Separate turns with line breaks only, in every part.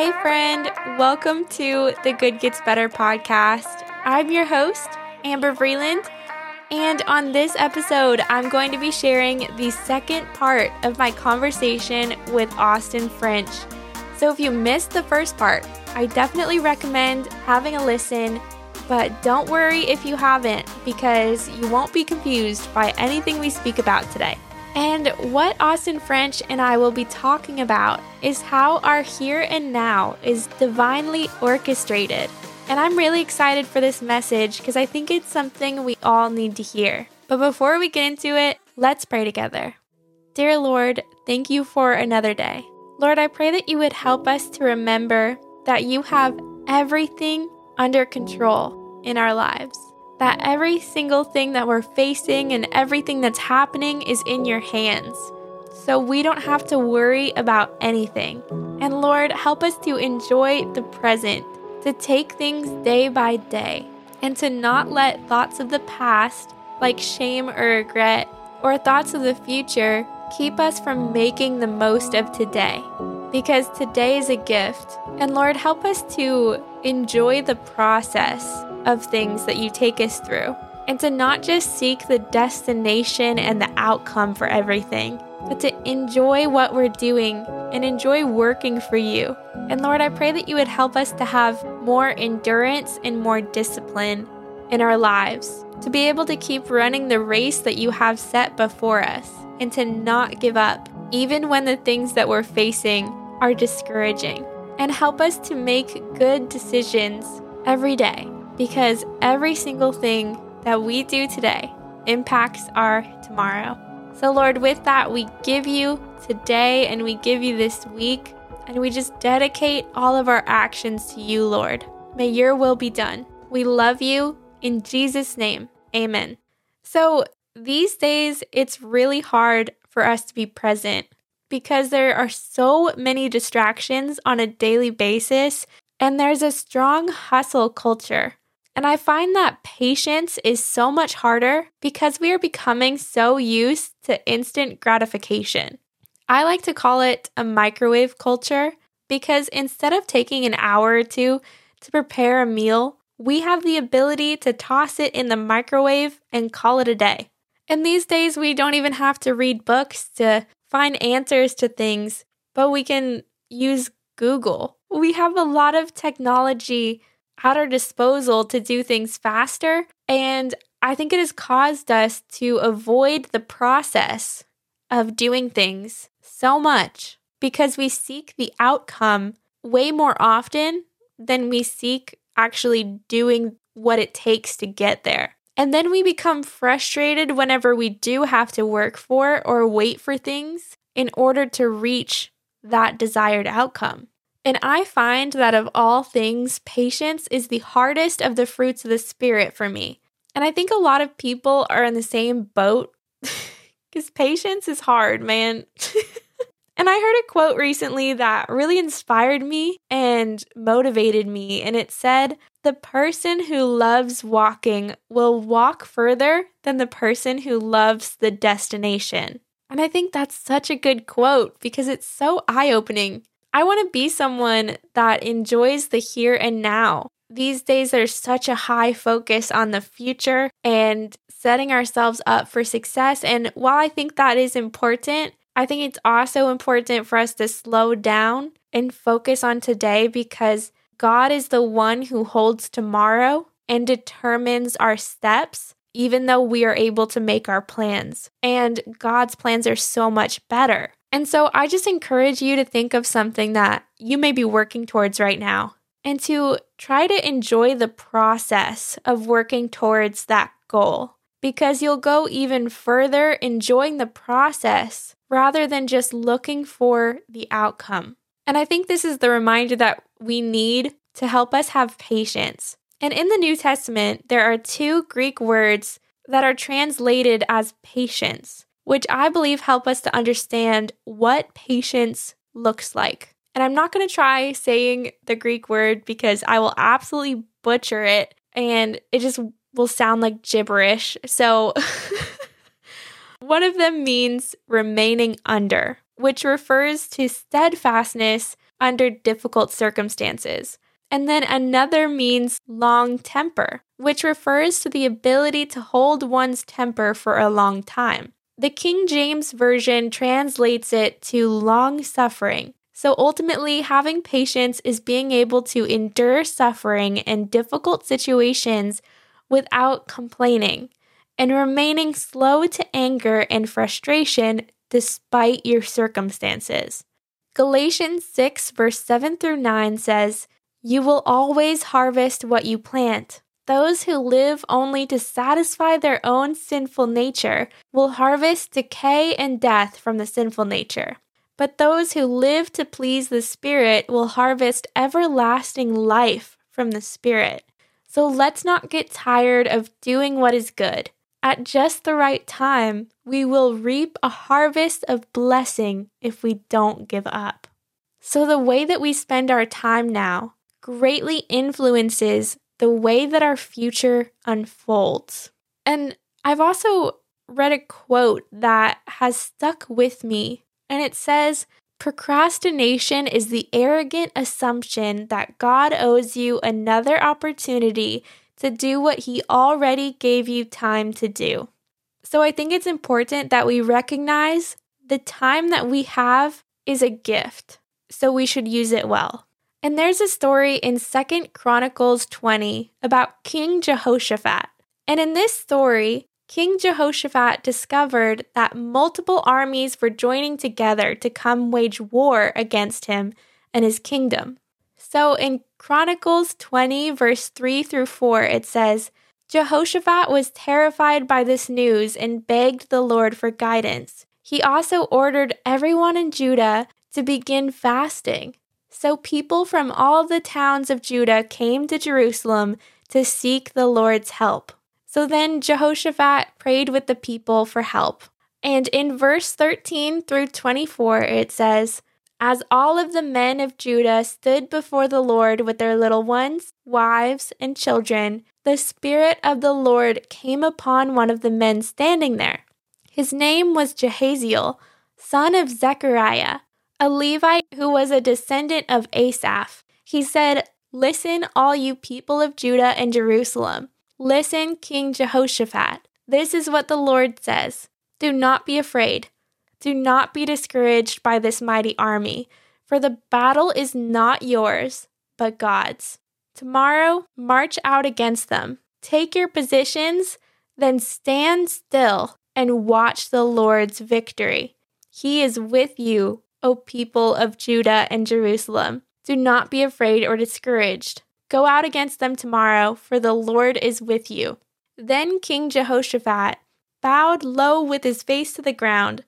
Hey, friend, welcome to the Good Gets Better podcast. I'm your host, Amber Vreeland, and on this episode, I'm going to be sharing the second part of my conversation with Austin French. So if you missed the first part, I definitely recommend having a listen, but don't worry if you haven't, because you won't be confused by anything we speak about today. And what Austin French and I will be talking about is how our here and now is divinely orchestrated. And I'm really excited for this message because I think it's something we all need to hear. But before we get into it, let's pray together. Dear Lord, thank you for another day. Lord, I pray that you would help us to remember that you have everything under control in our lives that every single thing that we're facing and everything that's happening is in your hands. So we don't have to worry about anything. And Lord, help us to enjoy the present, to take things day by day, and to not let thoughts of the past, like shame or regret, or thoughts of the future, keep us from making the most of today. Because today is a gift. And Lord, help us to enjoy the process of things that you take us through, and to not just seek the destination and the outcome for everything, but to enjoy what we're doing and enjoy working for you. And Lord, I pray that you would help us to have more endurance and more discipline in our lives, to be able to keep running the race that you have set before us, and to not give up, even when the things that we're facing are discouraging. And help us to make good decisions every day because every single thing that we do today impacts our tomorrow. So, Lord, with that, we give you today and we give you this week, and we just dedicate all of our actions to you, Lord. May your will be done. We love you. In Jesus' name, amen. So, these days, it's really hard for us to be present because there are so many distractions on a daily basis, and there's a strong hustle culture. And I find that patience is so much harder because we are becoming so used to instant gratification. I like to call it a microwave culture because instead of taking an hour or two to prepare a meal, we have the ability to toss it in the microwave and call it a day. And these days, we don't even have to read books to find answers to things, but we can use Google. We have a lot of technology at our disposal to do things faster. And I think it has caused us to avoid the process of doing things so much because we seek the outcome way more often than we seek actually doing what it takes to get there. And then we become frustrated whenever we do have to work for or wait for things in order to reach that desired outcome. And I find that of all things, patience is the hardest of the fruits of the Spirit for me. And I think a lot of people are in the same boat because patience is hard, man. and I heard a quote recently that really inspired me and motivated me. And it said, The person who loves walking will walk further than the person who loves the destination. And I think that's such a good quote because it's so eye opening I want to be someone that enjoys the here and now. These days, there's such a high focus on the future and setting ourselves up for success. And while I think that is important, I think it's also important for us to slow down and focus on today because God is the one who holds tomorrow and determines our steps, even though we are able to make our plans. And God's plans are so much better. And so I just encourage you to think of something that you may be working towards right now and to try to enjoy the process of working towards that goal because you'll go even further enjoying the process rather than just looking for the outcome. And I think this is the reminder that we need to help us have patience. And in the New Testament, there are two Greek words that are translated as patience which I believe help us to understand what patience looks like. And I'm not going to try saying the Greek word because I will absolutely butcher it and it just will sound like gibberish. So, One of them means remaining under, which refers to steadfastness under difficult circumstances. And then another means long temper, which refers to the ability to hold one's temper for a long time. The King James Version translates it to long suffering. So ultimately, having patience is being able to endure suffering in difficult situations without complaining and remaining slow to anger and frustration despite your circumstances. Galatians 6, verse 7 through 9 says, You will always harvest what you plant. Those who live only to satisfy their own sinful nature will harvest decay and death from the sinful nature. But those who live to please the Spirit will harvest everlasting life from the Spirit. So let's not get tired of doing what is good. At just the right time, we will reap a harvest of blessing if we don't give up. So, the way that we spend our time now greatly influences the way that our future unfolds. And I've also read a quote that has stuck with me, and it says, Procrastination is the arrogant assumption that God owes you another opportunity to do what He already gave you time to do. So I think it's important that we recognize the time that we have is a gift, so we should use it well. And there's a story in Second Chronicles 20 about King Jehoshaphat. And in this story, King Jehoshaphat discovered that multiple armies were joining together to come wage war against him and his kingdom. So in Chronicles 20, verse 3 through 4, it says, Jehoshaphat was terrified by this news and begged the Lord for guidance. He also ordered everyone in Judah to begin fasting. So people from all the towns of Judah came to Jerusalem to seek the Lord's help. So then Jehoshaphat prayed with the people for help. And in verse 13 through 24, it says, as all of the men of Judah stood before the Lord with their little ones, wives, and children, the Spirit of the Lord came upon one of the men standing there. His name was Jahaziel, son of Zechariah, a Levite who was a descendant of Asaph. He said, Listen, all you people of Judah and Jerusalem. Listen, King Jehoshaphat. This is what the Lord says Do not be afraid. Do not be discouraged by this mighty army, for the battle is not yours, but God's. Tomorrow, march out against them. Take your positions, then stand still and watch the Lord's victory. He is with you, O people of Judah and Jerusalem. Do not be afraid or discouraged. Go out against them tomorrow, for the Lord is with you. Then King Jehoshaphat bowed low with his face to the ground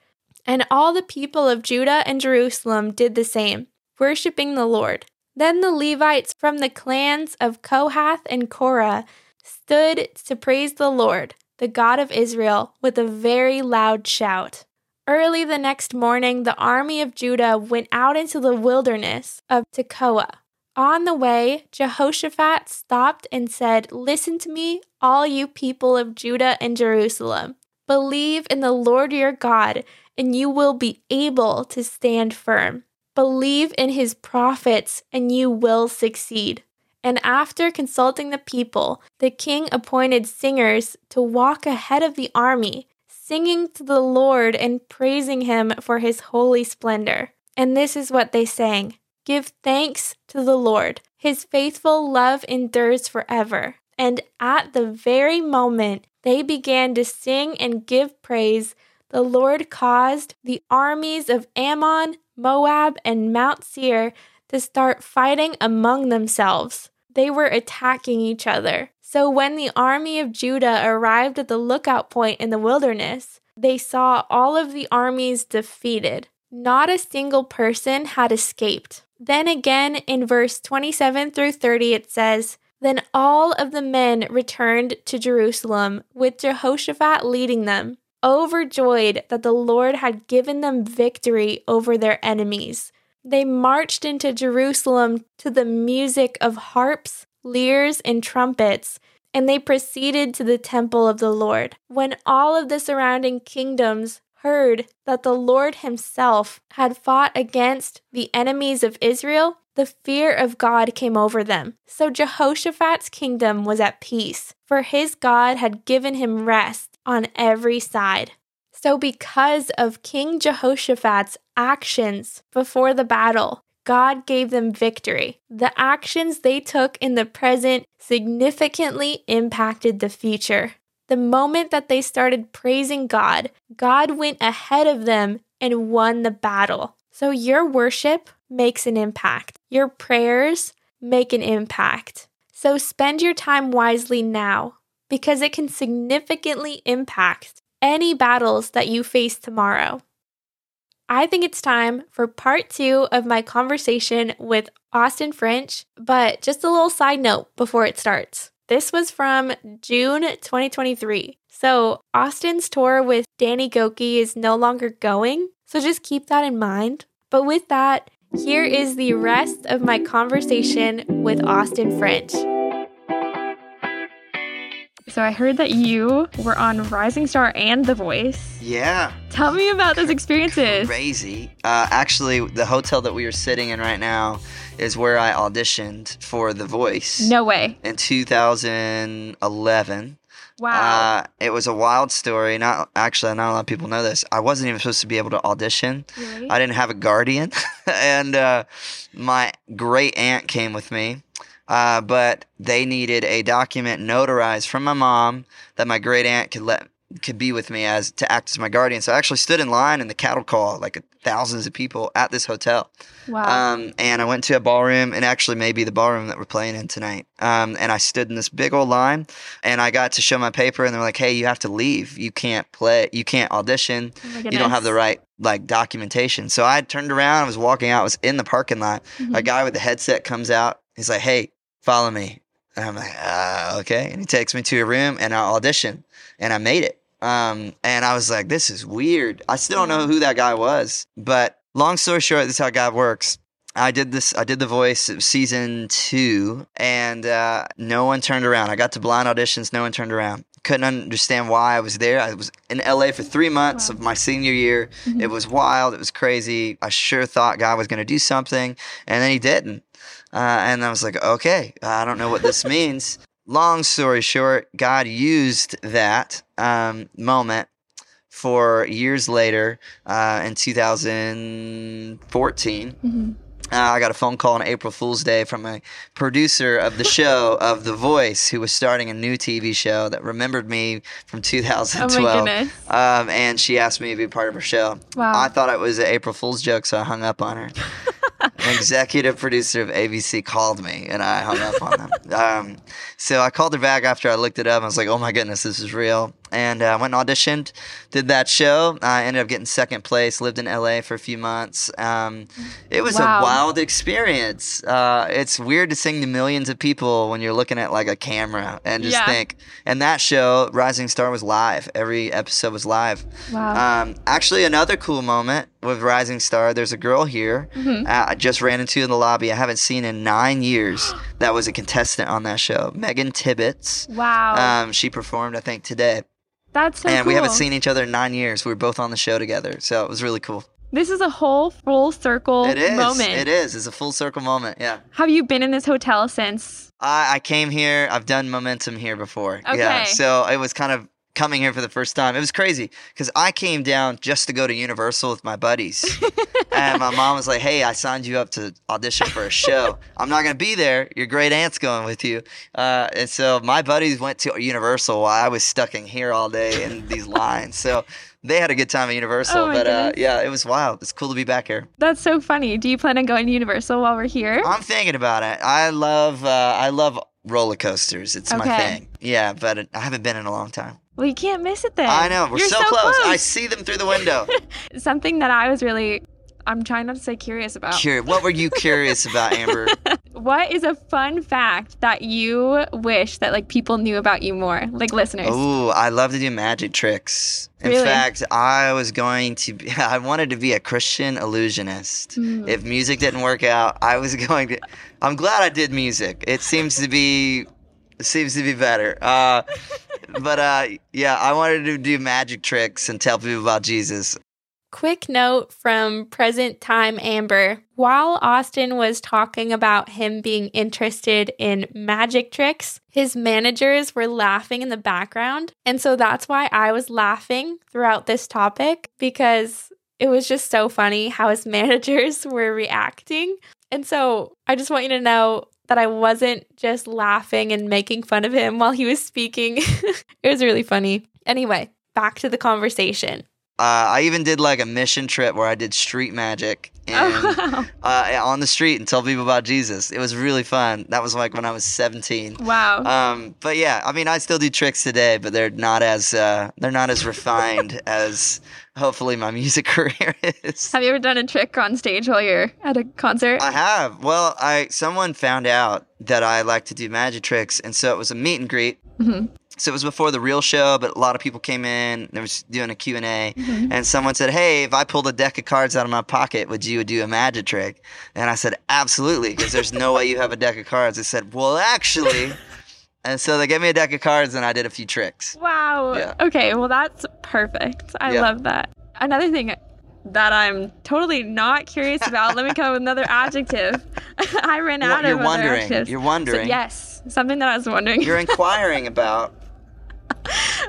and all the people of Judah and Jerusalem did the same, worshiping the Lord. Then the Levites from the clans of Kohath and Korah stood to praise the Lord, the God of Israel, with a very loud shout. Early the next morning, the army of Judah went out into the wilderness of Tekoa. On the way, Jehoshaphat stopped and said, Listen to me, all you people of Judah and Jerusalem. Believe in the Lord your God and you will be able to stand firm. Believe in his prophets, and you will succeed. And after consulting the people, the king appointed singers to walk ahead of the army, singing to the Lord and praising him for his holy splendor. And this is what they sang Give thanks to the Lord. His faithful love endures forever. And at the very moment they began to sing and give praise, the Lord caused the armies of Ammon, Moab, and Mount Seir to start fighting among themselves. They were attacking each other. So when the army of Judah arrived at the lookout point in the wilderness, they saw all of the armies defeated. Not a single person had escaped. Then again, in verse 27 through 30, it says, Then all of the men returned to Jerusalem, with Jehoshaphat leading them overjoyed that the Lord had given them victory over their enemies. They marched into Jerusalem to the music of harps, lyres, and trumpets, and they proceeded to the temple of the Lord. When all of the surrounding kingdoms heard that the Lord himself had fought against the enemies of Israel, the fear of God came over them. So Jehoshaphat's kingdom was at peace, for his God had given him rest on every side. So, because of King Jehoshaphat's actions before the battle, God gave them victory. The actions they took in the present significantly impacted the future. The moment that they started praising God, God went ahead of them and won the battle. So your worship makes an impact, your prayers make an impact. So spend your time wisely now because it can significantly impact any battles that you face tomorrow. I think it's time for part two of my conversation with Austin French, but just a little side note before it starts. This was from June 2023. So, Austin's tour with Danny Gokey is no longer going, so just keep that in mind. But with that, here is the rest of my conversation with Austin French. So I heard that you were on Rising Star and The Voice.
Yeah.
Tell me about those experiences.
Crazy. Uh, actually, the hotel that we are sitting in right now is where I auditioned for The Voice.
No way.
In 2011.
Wow.
Uh, it was a wild story. Not actually, not a lot of people know this. I wasn't even supposed to be able to audition.
Really?
I didn't have a guardian, and uh, my great aunt came with me. Uh, but they needed a document notarized from my mom that my great aunt could let could be with me as to act as my guardian. So I actually stood in line in the cattle call, like thousands of people at this hotel.
Wow.
Um, and I went to a ballroom, and actually maybe the ballroom that we're playing in tonight. Um, and I stood in this big old line, and I got to show my paper, and they're like, "Hey, you have to leave. You can't play. You can't audition.
Oh
you don't have the right like documentation." So I turned around, I was walking out, I was in the parking lot.
Mhm.
A guy with the headset comes out. He's like, "Hey, follow me." And I'm like, uh, "Okay." And he takes me to a room, and I audition, and I made it. Um, and I was like, "This is weird." I still don't know who that guy was, but long story short, this is how God works. I did this. I did the voice of season two, and uh, no one turned around. I got to blind auditions. No one turned around. Couldn't understand why I was there. I was in LA for three months
Wow.
of my senior year. It was wild. It was crazy. I sure thought God was going to do something, and then He didn't. Uh, and I was like, okay, I don't know what this means. Long story short, God used that um, moment for years later uh, in 2014.
Mhm.
Uh, I got a phone call on April Fool's Day from a producer of the show of The Voice who was starting a new TV show that remembered me from
Oh
2012.
my goodness.
Um, and she asked me to be part of her show.
Wow.
I thought it was an April Fool's joke, so I hung up on her. An executive producer of ABC called me, and I hung up on them. Um, so I called her back after I looked it up. I was like, "Oh my goodness, this is real!" And I uh, went and auditioned, did that show. I ended up getting second place. Lived in LA for a few months. Um, it was
Wow.
a wild experience. Uh, it's weird to sing to millions of people when you're looking at like a camera and just
Yeah.
think. And that show, Rising Star, was live. Every episode was live.
Wow.
Um, actually, another cool moment with Rising Star. There's a girl here
Mhm.
uh, I just ran into in the lobby. I haven't seen in nine years. that was a contestant on that show, Megan Tibbetts.
wow.
Um, she performed, I think, today,
That's so
and we haven't seen each other in nine years. We were both on the show together, so it was really cool.
This is a whole full circle
It is.
moment.
It is. It's a full circle moment. Yeah.
Have you been in this hotel since?
I, I came here. I've done momentum here before.
Okay.
Yeah. So it was kind of coming here for the first time. It was crazy because I came down just to go to Universal with my buddies. and my mom was like, hey, I signed you up to audition for a show. I'm not going to be there. Your great aunt's going with you. Uh, and so my buddies went to Universal while I was stuck in here all day in these lines. So they had a good time at Universal.
Oh
but uh, yeah, it was wild. It's cool to be back here.
That's so funny. Do you plan on going to Universal while we're here?
I'm thinking about it. I love uh, I love roller coasters. It's my thing. Yeah, but I haven't been in a long time.
Well, you can't miss it then.
I know we're
You're
so, close. I see them through the window.
Something that I was really, I'm trying not to say curious about.
Cur- what were you curious about, Amber?
What is a fun fact that you wish that like people knew about you more, like listeners?
Ooh, I love to do magic tricks. In
Really?
fact, I was going to. Be, I wanted to be a Christian illusionist.
Hmm.
If music didn't work out, I was going to. I'm glad I did music. It seems to be seems to be better. Uh, but uh, yeah, I wanted to do magic tricks and tell people about Jesus.
Quick note from present time Amber. While Austin was talking about him being interested in magic tricks, his managers were laughing in the background. And so that's why I was laughing throughout this topic because it was just so funny how his managers were reacting. And so I just want you to know that I wasn't just laughing and making fun of him while he was speaking. it was really funny. Anyway, back to the conversation.
Uh, I even did like a mission trip where I did street magic and
Oh, wow.
uh, on the street and tell people about Jesus. It was really fun. That was like when I was 17.
Wow.
Um, but yeah, I mean, I still do tricks today, but they're not as uh, they're not as refined as hopefully my music career is.
Have you ever done a trick on stage while you're at a concert?
I have. Well, I someone found out that I like to do magic tricks, and so it was a meet and greet.
Mhm.
So it was before the real show, but a lot of people came in. They was doing a Q and A,
Mm-hmm.
and someone said, "Hey, if I pulled a deck of cards out of my pocket, would you do a magic trick?" And I said, "Absolutely," because there's no way you have a deck of cards. They said, "Well, actually," and so they gave me a deck of cards, and I did a few tricks.
Wow.
Yeah.
Okay, well that's perfect. I
Yeah.
love that. Another thing that I'm totally not curious about. let me come up with another adjective. I ran out
you're
of
wondering.
adjectives.
You're
So,
wondering.
yes, something that I was wondering.
You're inquiring about.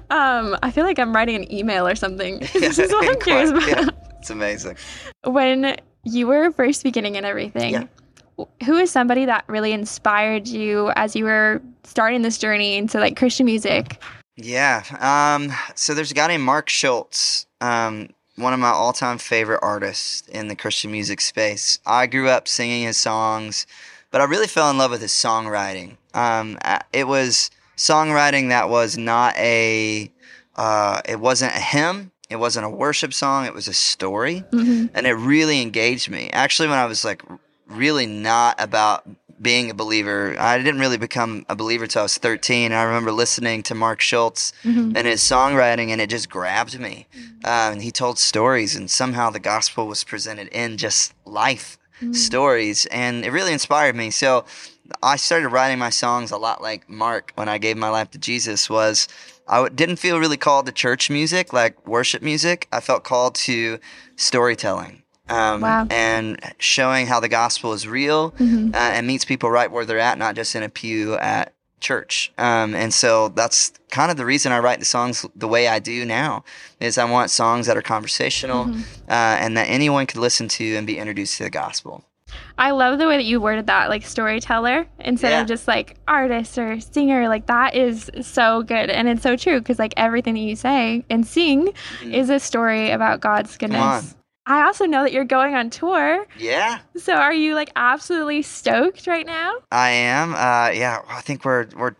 um, I feel like I'm writing an email or something. this is what I'm curious about.
Yeah, it's amazing.
When you were first beginning and everything,
Yeah.
Who is somebody that really inspired you as you were starting this journey into like Christian music?
Yeah. Um, so there's a guy named Mark Schultz, um, one of my all time favorite artists in the Christian music space. I grew up singing his songs, but I really fell in love with his songwriting. Um, it was songwriting that was not a, uh, it wasn't a hymn. It wasn't a worship song. It was a story
Mhm.
and it really engaged me. Actually, when I was like really not about being a believer, I didn't really become a believer till I was 13. I remember listening to Mark Schultz
Mhm.
and his songwriting, and it just grabbed me. Um, and he told stories, and somehow the gospel was presented in just life stories, and it really inspired me. So I started writing my songs a lot like Mark when I gave my life to Jesus. Was I w- didn't feel really called to church music, like worship music. I felt called to storytelling. Um,
Wow.
And showing how the gospel is real
Mhm.
uh, and meets people right where they're at, not just in a pew at church. Um, and so that's kind of the reason I write the songs the way I do now. Is I want songs that are conversational
Mm-hmm.
uh, and that anyone could listen to and be introduced to the gospel.
I love the way that you worded that, like storyteller, instead
Yeah.
of just like artist or singer. Like that is so good, and it's so true because like everything that you say and sing
Mhm.
is a story about God's goodness.
On.
I also know that you're going on tour,
Yeah,
so are you like absolutely stoked right now?
I am. Uh, yeah, I think we're we're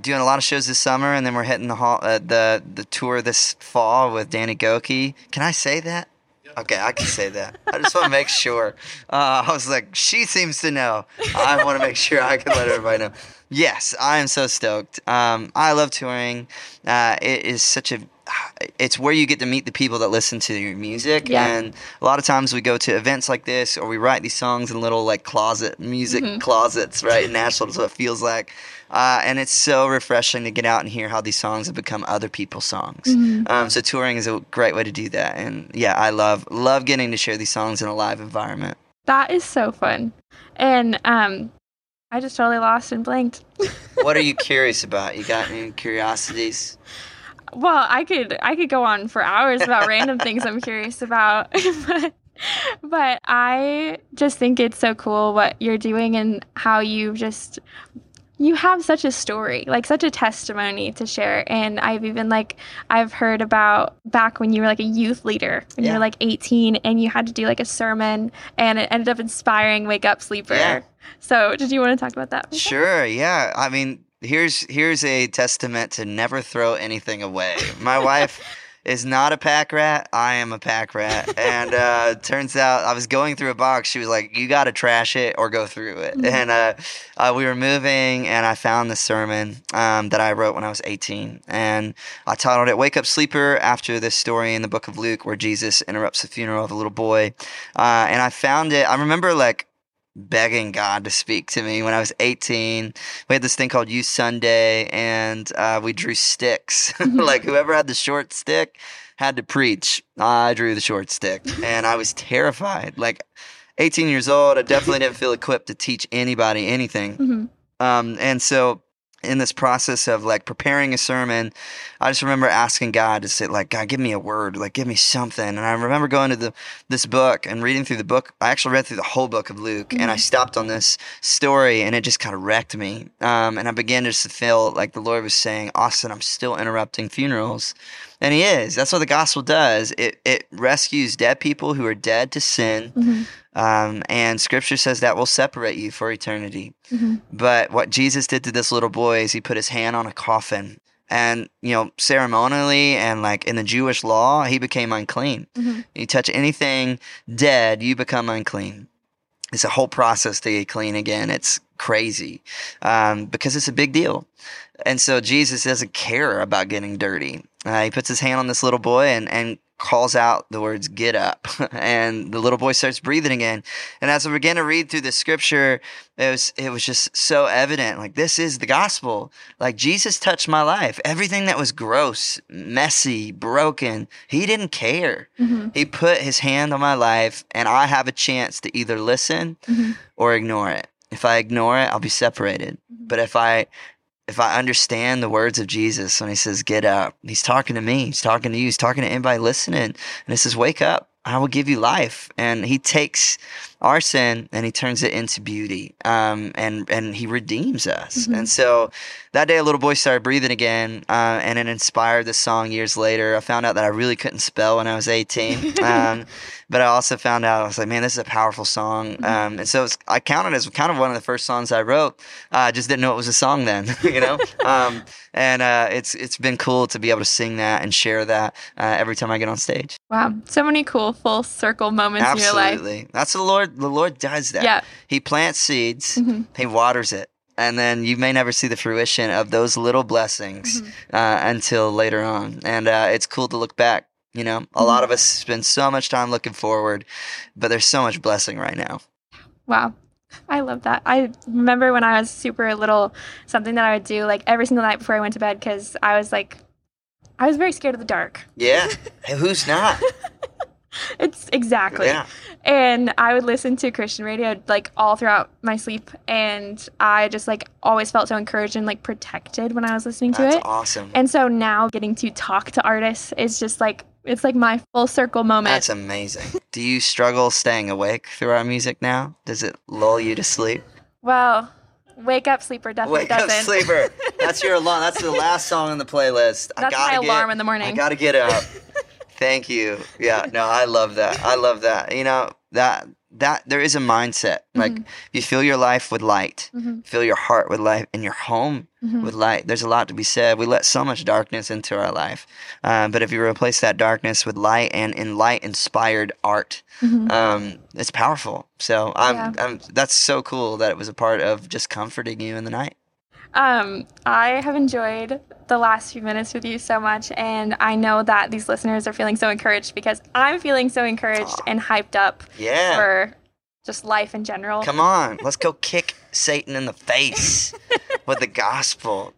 doing a lot of shows this summer, and then we're hitting the hall, uh, the the tour this fall with Danny Gokey. Can I say that? Okay, I can say that. I just want to make sure. Uh, I was like, she seems to know. I want to make sure I can let everybody know. Yes, I am so stoked. Um, I love touring. Uh, it is such a. It's where you get to meet the people that listen to your music,
Yeah.
and a lot of times we go to events like this, or we write these songs in little like closet music
Mhm.
closets, right? In Nashville is what it feels like. Uh, and it's so refreshing to get out and hear how these songs have become other people's songs.
Mhm.
Um, so touring is a great way to do that. And yeah, I love love getting to share these songs in a live environment.
That is so fun, and um, I just totally lost and blanked.
what are you curious about? You got any curiosities?
Well, I could I could go on for hours about random things I'm curious about, but but I just think it's so cool what you're doing and how you've just you have such a story, like such a testimony to share. And I've even like I've heard about back when you were like a youth leader when you
Yeah.
were like 18 and you had to do like a sermon and it ended up inspiring Wake Up Sleeper.
Yeah.
So, did you want to talk about that?
Sure, yeah. I mean, here's here's a testament to never throw anything away. My wife is not a pack rat. I am a pack rat, and uh, turns out I was going through a box. She was like, "You got to trash it or go through it."
Mhm.
And uh, uh, we were moving, and I found the sermon um, that I wrote when I was 18, and I titled it "Wake Up Sleeper" after this story in the book of Luke where Jesus interrupts the funeral of a little boy, uh, and I found it. I remember like begging God to speak to me. When I was 18, we had this thing called Youth Sunday, and uh, we drew sticks. like whoever had the short stick had to preach. I drew the short stick, and I was terrified. Like 18 years old, I definitely didn't feel equipped to teach anybody anything.
Mhm.
Um, and so in this process of like preparing a sermon, I just remember asking God to say, like, God, give me a word, like, give me something. And I remember going to the this book and reading through the book. I actually read through the whole book of Luke, and I stopped on this story, and it just kind of wrecked me. Um, and I began just to feel like the Lord was saying, Austin, I'm still interrupting funerals. And he is. That's what the gospel does. It it rescues dead people who are dead to sin.
Mhm.
Um, and scripture says that will separate you for eternity.
Mhm.
But what Jesus did to this little boy is he put his hand on a coffin. And, you know, ceremonially and like in the Jewish law, he became unclean.
Mhm.
You touch anything dead, you become unclean. It's a whole process to get clean again. It's crazy um, because it's a big deal. And so Jesus doesn't care about getting dirty. Uh, he puts his hand on this little boy and, and calls out the words, get up. and the little boy starts breathing again. And as I began to read through the scripture, it was, it was just so evident. Like, this is the gospel. Like, Jesus touched my life. Everything that was gross, messy, broken, he didn't care.
Mhm.
He put his hand on my life, and I have a chance to either listen
Mhm.
or ignore it. If I ignore it, I'll be separated. But if I if I understand the words of Jesus when he says, Get up, he's talking to me, he's talking to you, he's talking to anybody listening. And he says, Wake up, I will give you life. And he takes our sin and he turns it into beauty. Um, and, and he redeems us.
Mhm.
And so that day, a little boy started breathing again, uh, and it inspired this song years later. I found out that I really couldn't spell when I was 18. Um, but I also found out, I was like, man, this is a powerful song. Um, and so it's, I counted as kind of one of the first songs I wrote. Uh, I just didn't know it was a song then, you know? um, and uh, it's it's been cool to be able to sing that and share that uh, every time I get on stage.
Wow. So many cool full circle moments in your life.
That's the Lord. The Lord does that.
Yeah.
He plants seeds,
Mhm.
he waters it. And then you may never see the fruition of those little blessings
Mhm.
uh, until later on. And uh, it's cool to look back. You know, a lot of us spend so much time looking forward, but there's so much blessing right now.
Wow. I love that. I remember when I was super little, something that I would do like every single night before I went to bed because I was like, I was very scared of the dark.
Yeah. who's not?
It's exactly.
Yeah.
And I would listen to Christian radio like all throughout my sleep. And I just like always felt so encouraged and like protected when I was listening to
That's
it.
awesome.
And so now getting to talk to artists is just like, it's like my full circle moment.
That's amazing. Do you struggle staying awake through our music now? Does it lull you to sleep?
well, Wake Up Sleeper definitely
Wake up,
doesn't.
sleeper. That's your alarm. That's the last song on the playlist. I gotta
my alarm
get,
in the morning.
I gotta get up. Thank you. Yeah, no, I love that. I love that. You know that that there is a mindset. Like
Mhm.
if you fill your life with light,
Mhm.
fill your heart with light, and your home
Mhm.
with light. There's a lot to be said. We let so much darkness into our life, um, but if you replace that darkness with light and in light inspired art,
Mhm.
um, it's powerful. So I'm,
Yeah.
I'm that's so cool that it was a part of just comforting you in the night.
Um, I have enjoyed the last few minutes with you so much, and I know that these listeners are feeling so encouraged because I'm feeling so encouraged and hyped up
Yeah.
for just life in general.
Come on, let's go kick Satan in the face with the gospel.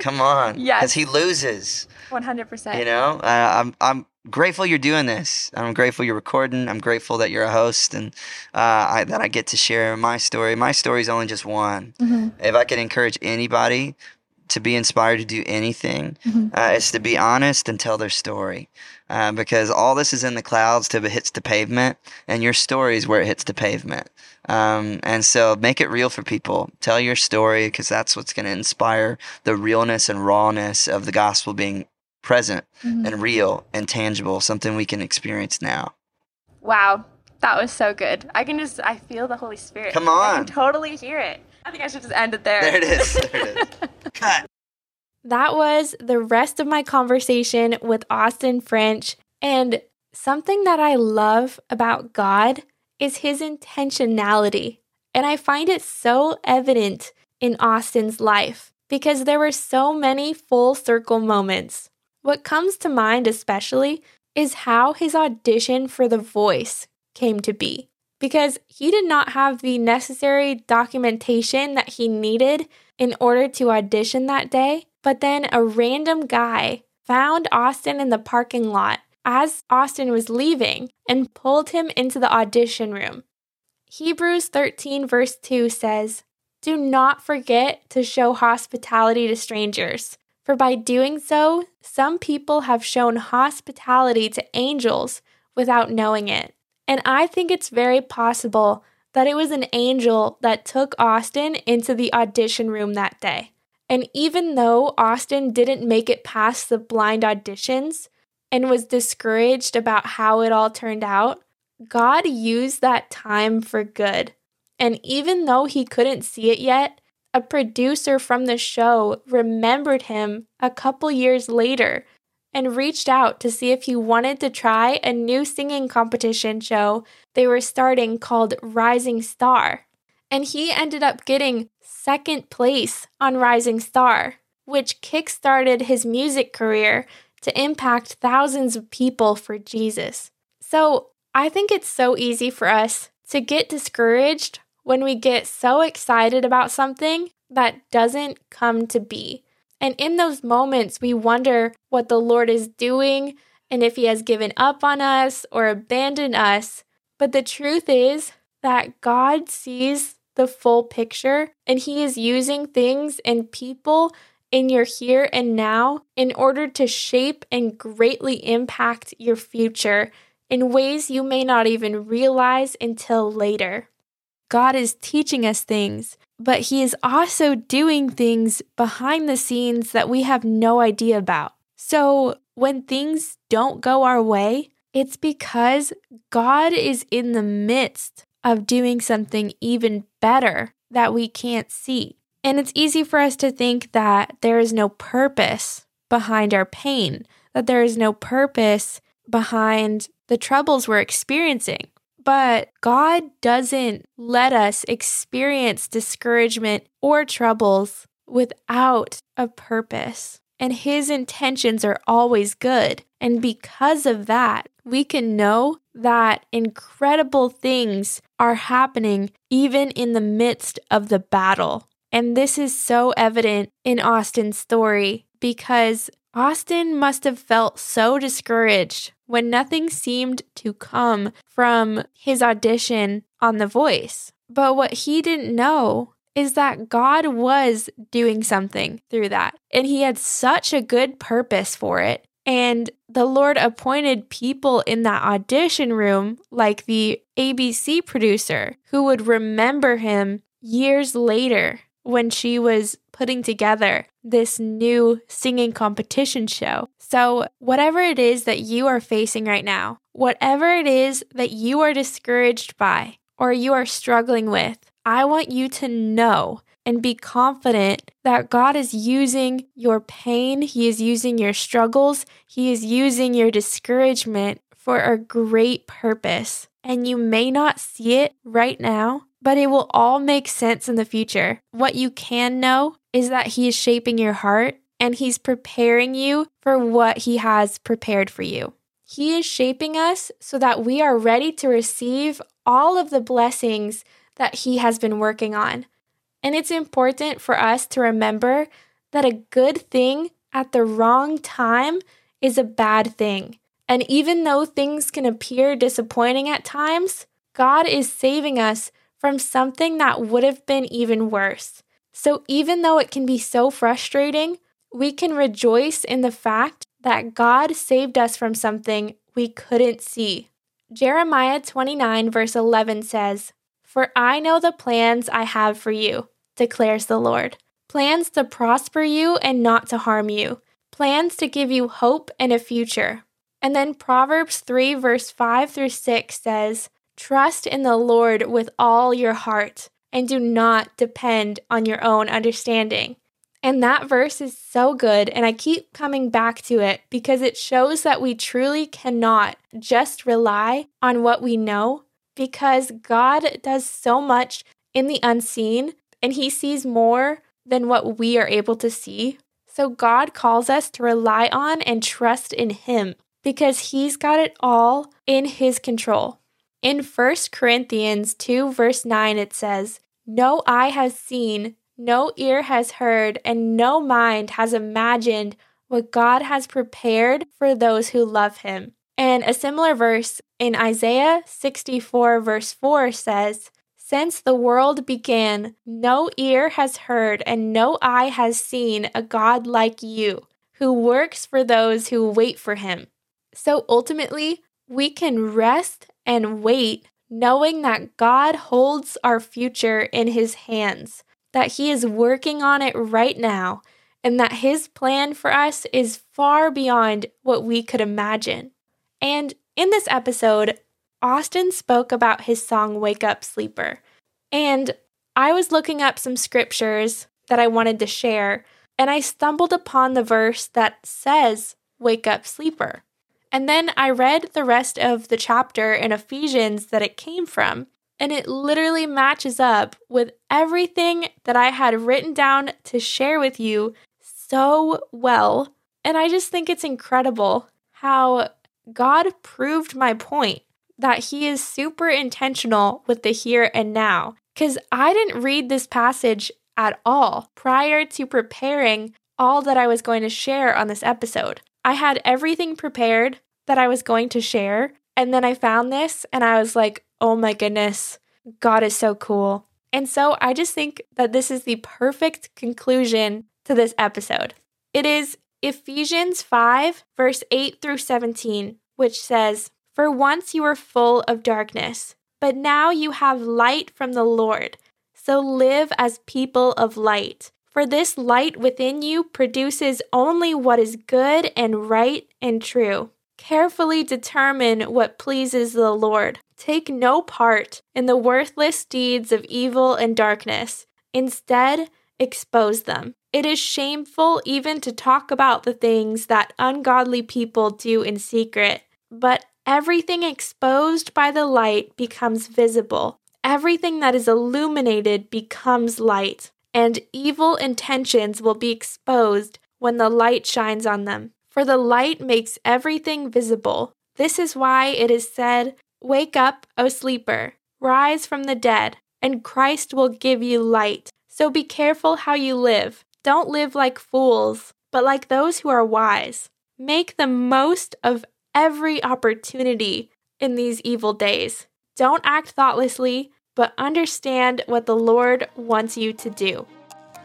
Come on,
Yes.
because he loses.
100%.
You know, uh, I'm I'm grateful you're doing this. I'm grateful you're recording. I'm grateful that you're a host and uh, I, that I get to share my story. My story is only just one.
Mhm.
If I could encourage anybody to be inspired to do anything,
Mhm.
uh, it's to be honest and tell their story. Uh, because all this is in the clouds till it hits the pavement, and your story is where it hits the pavement. Um, and so make it real for people. Tell your story because that's what's going to inspire the realness and rawness of the gospel being present
Mhm.
and real and tangible, something we can experience now.
Wow. That was so good. I can just, I feel the Holy Spirit.
Come
I
on.
can totally hear it. I think I should just end it there.
There it is. There it is. Cut.
That was the rest of my conversation with Austin French. And something that I love about God is his intentionality. And I find it so evident in Austin's life because there were so many full circle moments. What comes to mind, especially, is how his audition for The Voice came to be. because he did not have the necessary documentation that he needed in order to audition that day. But then a random guy found Austin in the parking lot as Austin was leaving and pulled him into the audition room. Hebrews 13, verse 2 says, Do not forget to show hospitality to strangers, for by doing so, some people have shown hospitality to angels without knowing it. And I think it's very possible that it was an angel that took Austin into the audition room that day. And even though Austin didn't make it past the blind auditions and was discouraged about how it all turned out, God used that time for good. And even though he couldn't see it yet, a producer from the show remembered him a couple years later and reached out to see if he wanted to try a new singing competition show they were starting called Rising Star. And he ended up getting second place on Rising Star, which kickstarted his music career to impact thousands of people for Jesus. So I think it's so easy for us to get discouraged when we get so excited about something that doesn't come to be. And in those moments, we wonder what the Lord is doing and if He has given up on us or abandoned us. But the truth is that God sees the full picture and He is using things and people in your here and now in order to shape and greatly impact your future in ways you may not even realize until later. God is teaching us things, but He is also doing things behind the scenes that we have no idea about. So when things don't go our way, it's because God is in the midst of doing something even better that we can't see. And it's easy for us to think that there is no purpose behind our pain, that there is no purpose behind the troubles we're experiencing. But God doesn't let us experience discouragement or troubles without a purpose. And His intentions are always good. And because of that, we can know that incredible things are happening even in the midst of the battle. And this is so evident in Austin's story because Austin must have felt so discouraged when nothing seemed to come from his audition on The Voice. But what he didn't know is that God was doing something through that, and he had such a good purpose for it. And the Lord appointed people in that audition room, like the ABC producer, who would remember him years later when she was putting together this new singing competition show. So, whatever it is that you are facing right now, whatever it is that you are discouraged by or you are struggling with, I want you to know and be confident that God is using your pain, He is using your struggles, He is using your discouragement for a great purpose. And you may not see it right now, but it will all make sense in the future. What you can know is that He is shaping your heart and He's preparing you for what He has prepared for you. He is shaping us so that we are ready to receive all of the blessings that He has been working on. And it's important for us to remember that a good thing at the wrong time is a bad thing. And even though things can appear disappointing at times, God is saving us from something that would have been even worse. So even though it can be so frustrating, we can rejoice in the fact that God saved us from something we couldn't see. Jeremiah 29, verse 11 says, For I know the plans I have for you, declares the Lord plans to prosper you and not to harm you, plans to give you hope and a future. And then Proverbs 3, verse 5 through 6 says, Trust in the Lord with all your heart and do not depend on your own understanding. And that verse is so good, and I keep coming back to it because it shows that we truly cannot just rely on what we know because God does so much in the unseen and He sees more than what we are able to see. So God calls us to rely on and trust in Him because He's got it all in His control. In 1 Corinthians 2, verse 9, it says, No eye has seen, no ear has heard, and no mind has imagined what God has prepared for those who love him. And a similar verse in Isaiah 64, verse 4 says, Since the world began, no ear has heard and no eye has seen a God like you, who works for those who wait for him. So ultimately, we can rest and wait knowing that God holds our future in his hands, that he is working on it right now, and that his plan for us is far beyond what we could imagine. And in this episode, Austin spoke about his song Wake Up Sleeper. And I was looking up some scriptures that I wanted to share, and I stumbled upon the verse that says, Wake up, sleeper. And then I read the rest of the chapter in Ephesians that it came from, and it literally matches up with everything that I had written down to share with you so well. And I just think it's incredible how God proved my point that He is super intentional with the here and now. Because I didn't read this passage at all prior to preparing all that I was going to share on this episode. I had everything prepared that I was going to share. And then I found this and I was like, oh my goodness, God is so cool. And so I just think that this is the perfect conclusion to this episode. It is Ephesians 5, verse 8 through 17, which says, For once you were full of darkness, but now you have light from the Lord. So live as people of light. For this light within you produces only what is good and right and true. Carefully determine what pleases the Lord. Take no part in the worthless deeds of evil and darkness. Instead, expose them. It is shameful even to talk about the things that ungodly people do in secret, but everything exposed by the light becomes visible. Everything that is illuminated becomes light and evil intentions will be exposed when the light shines on them. For the light makes everything visible. This is why it is said, Wake up, O sleeper, rise from the dead, and Christ will give you light. So be careful how you live. Don't live like fools, but like those who are wise. Make the most of every opportunity in these evil days. Don't act thoughtlessly, but understand what the Lord wants you to do.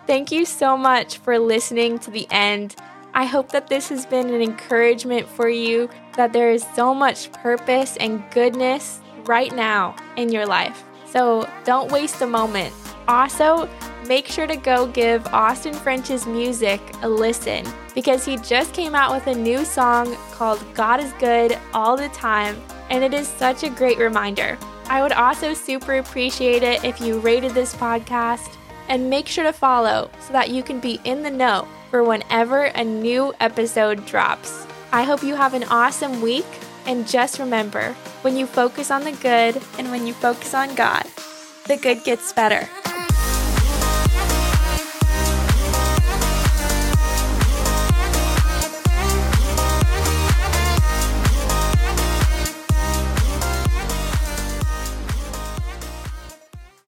Thank you so much for listening to the end. I hope that this has been an encouragement for you, that there is so much purpose and goodness right now in your life. So don't waste a moment. Also, make sure to go give Austin French's music a listen because he just came out with a new song called God is Good All the Time, and it is such a great reminder. I would also super appreciate it if you rated this podcast and make sure to follow so that you can be in the know for whenever a new episode drops. I hope you have an awesome week, and just remember when you focus on the good and when you focus on God, the good gets better.